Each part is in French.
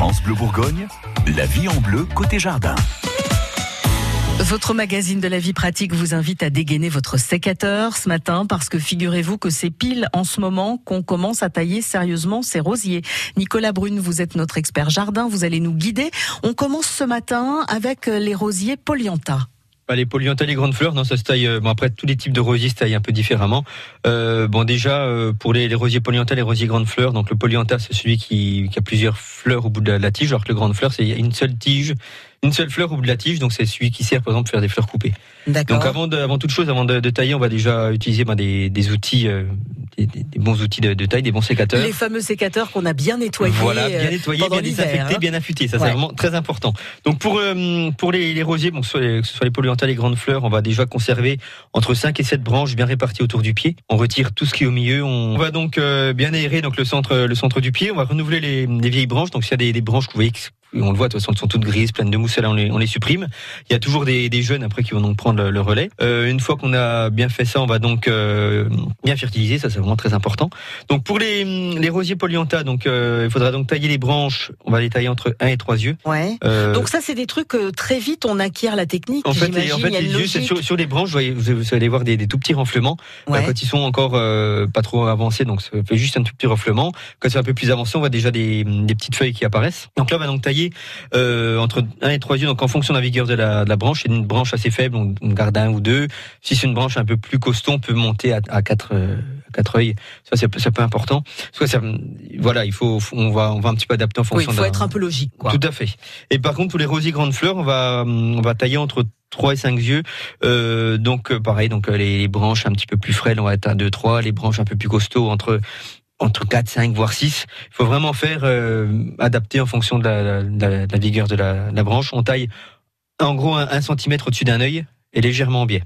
France Bleu Bourgogne, la vie en bleu côté jardin. Votre magazine de la vie pratique vous invite à dégainer votre sécateur ce matin parce que figurez-vous que c'est pile en ce moment qu'on commence à tailler sérieusement ces rosiers. Nicolas Brune, vous êtes notre expert jardin, vous allez nous guider. On commence ce matin avec les rosiers Polyanta. Bah, les polyantales, les grandes fleurs, non, ça se taille. Euh, bon, après, tous les types de rosiers se taillent un peu différemment. Euh, bon, déjà, euh, pour les, les rosiers polyantales, les rosiers grandes fleurs, donc le polyanta, c'est celui qui, qui, a plusieurs fleurs au bout de la, la tige, alors que le grande fleur, c'est une seule tige une seule fleur au bout de la tige, donc c'est celui qui sert par exemple à faire des fleurs coupées. Donc avant, de, avant toute chose, avant de, de, tailler, on va déjà utiliser ben, des, des, outils, euh, des, des, bons outils de, de, taille, des bons sécateurs. Les fameux sécateurs qu'on a bien nettoyés. Voilà, bien euh, nettoyés, bien désinfectés, hein. bien affûtés. Ça c'est vraiment très important. Donc pour euh, pour les, les, rosiers, bon, que, ce soit les, les polyantales, les grandes fleurs, on va déjà conserver entre 5 et 7 branches bien réparties autour du pied. On retire tout ce qui est au milieu. On, va donc bien aérer donc le centre le centre du pied. On va renouveler les, les vieilles branches. Donc s'il y a des, des branches que vous voyez on le voit, de toute façon, elles sont toutes grises, pleines de mousse. Là, on les, on les supprime. Il y a toujours des, des jeunes après qui vont donc prendre le, relais. Euh, une fois qu'on a bien fait ça, on va donc euh, bien fertiliser. Ça, c'est vraiment très important. Donc pour les, les rosiers polyanta, donc euh, il faudra donc tailler les branches. On va les tailler entre 1 et 3 yeux. Ouais. Donc ça, c'est des trucs très vite on acquiert la technique. En fait, en fait, les yeux, c'est sur, sur, les branches. Vous, voyez, vous allez voir des, des tout petits renflements. Ouais. quand ils sont encore pas trop avancés, donc ça fait juste un tout petit renflement. Quand c'est un peu plus avancé, on voit déjà des, des petites feuilles qui apparaissent. Donc là, on va donc tailler euh, entre 1 et 3 yeux. Donc en fonction de la vigueur de la, de la branche, c'est une branche assez faible, on, garde un ou deux. Si c'est une branche un peu plus costaud, on peut monter à, à 4 euh, quatre œils. Ça, c'est un peu important. Soit ça, voilà, il faut, on va, on va un petit peu adapter en fonction. Oui, il faut être un peu logique, quoi. Tout à fait. Et par contre, pour les rosiers grandes fleurs, on va, on va tailler entre 3 et 5 yeux. Euh, donc, euh, pareil, donc les, les, branches un petit peu plus frêles, on va être à 2, 3. Les branches un peu plus costauds, entre entre 4, 5, voire 6. Il faut vraiment faire euh, adapter en fonction de la, de la, de la vigueur de la, la, branche. On taille en gros un, un centimètre au-dessus d'un œil et légèrement en biais.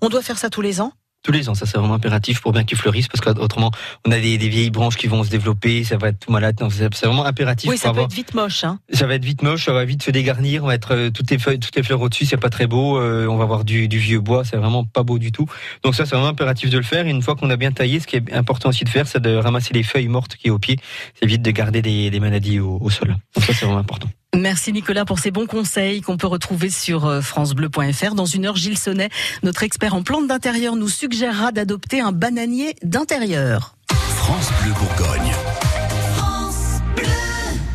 On doit faire ça tous les ans? Tous les ans. Ça, c'est vraiment impératif pour bien qu'ils fleurissent parce qu'autrement, on a des, des, vieilles branches qui vont se développer, ça va être tout malade. C'est vraiment impératif. Oui, ça peut être vite moche. Hein. Ça va être vite moche, ça va vite se dégarnir. On va être euh, toutes les feuilles, toutes les fleurs au-dessus, c'est pas très beau. Euh, on va avoir du, du vieux bois, c'est vraiment pas beau du tout. Donc ça, c'est vraiment impératif de le faire. Et une fois qu'on a bien taillé, ce qui est important aussi de faire, c'est de ramasser les feuilles mortes qui est au pied. C'est vite de garder des, des maladies au, au sol. Donc ça, c'est vraiment important. Merci Nicolas pour ces bons conseils qu'on peut retrouver sur euh, francebleu.fr. Dans une heure, Gilles Sonnet, notre expert en plantes d'intérieur, nous suggérera d'adopter un bananier d'intérieur. France Bleu Bourgogne.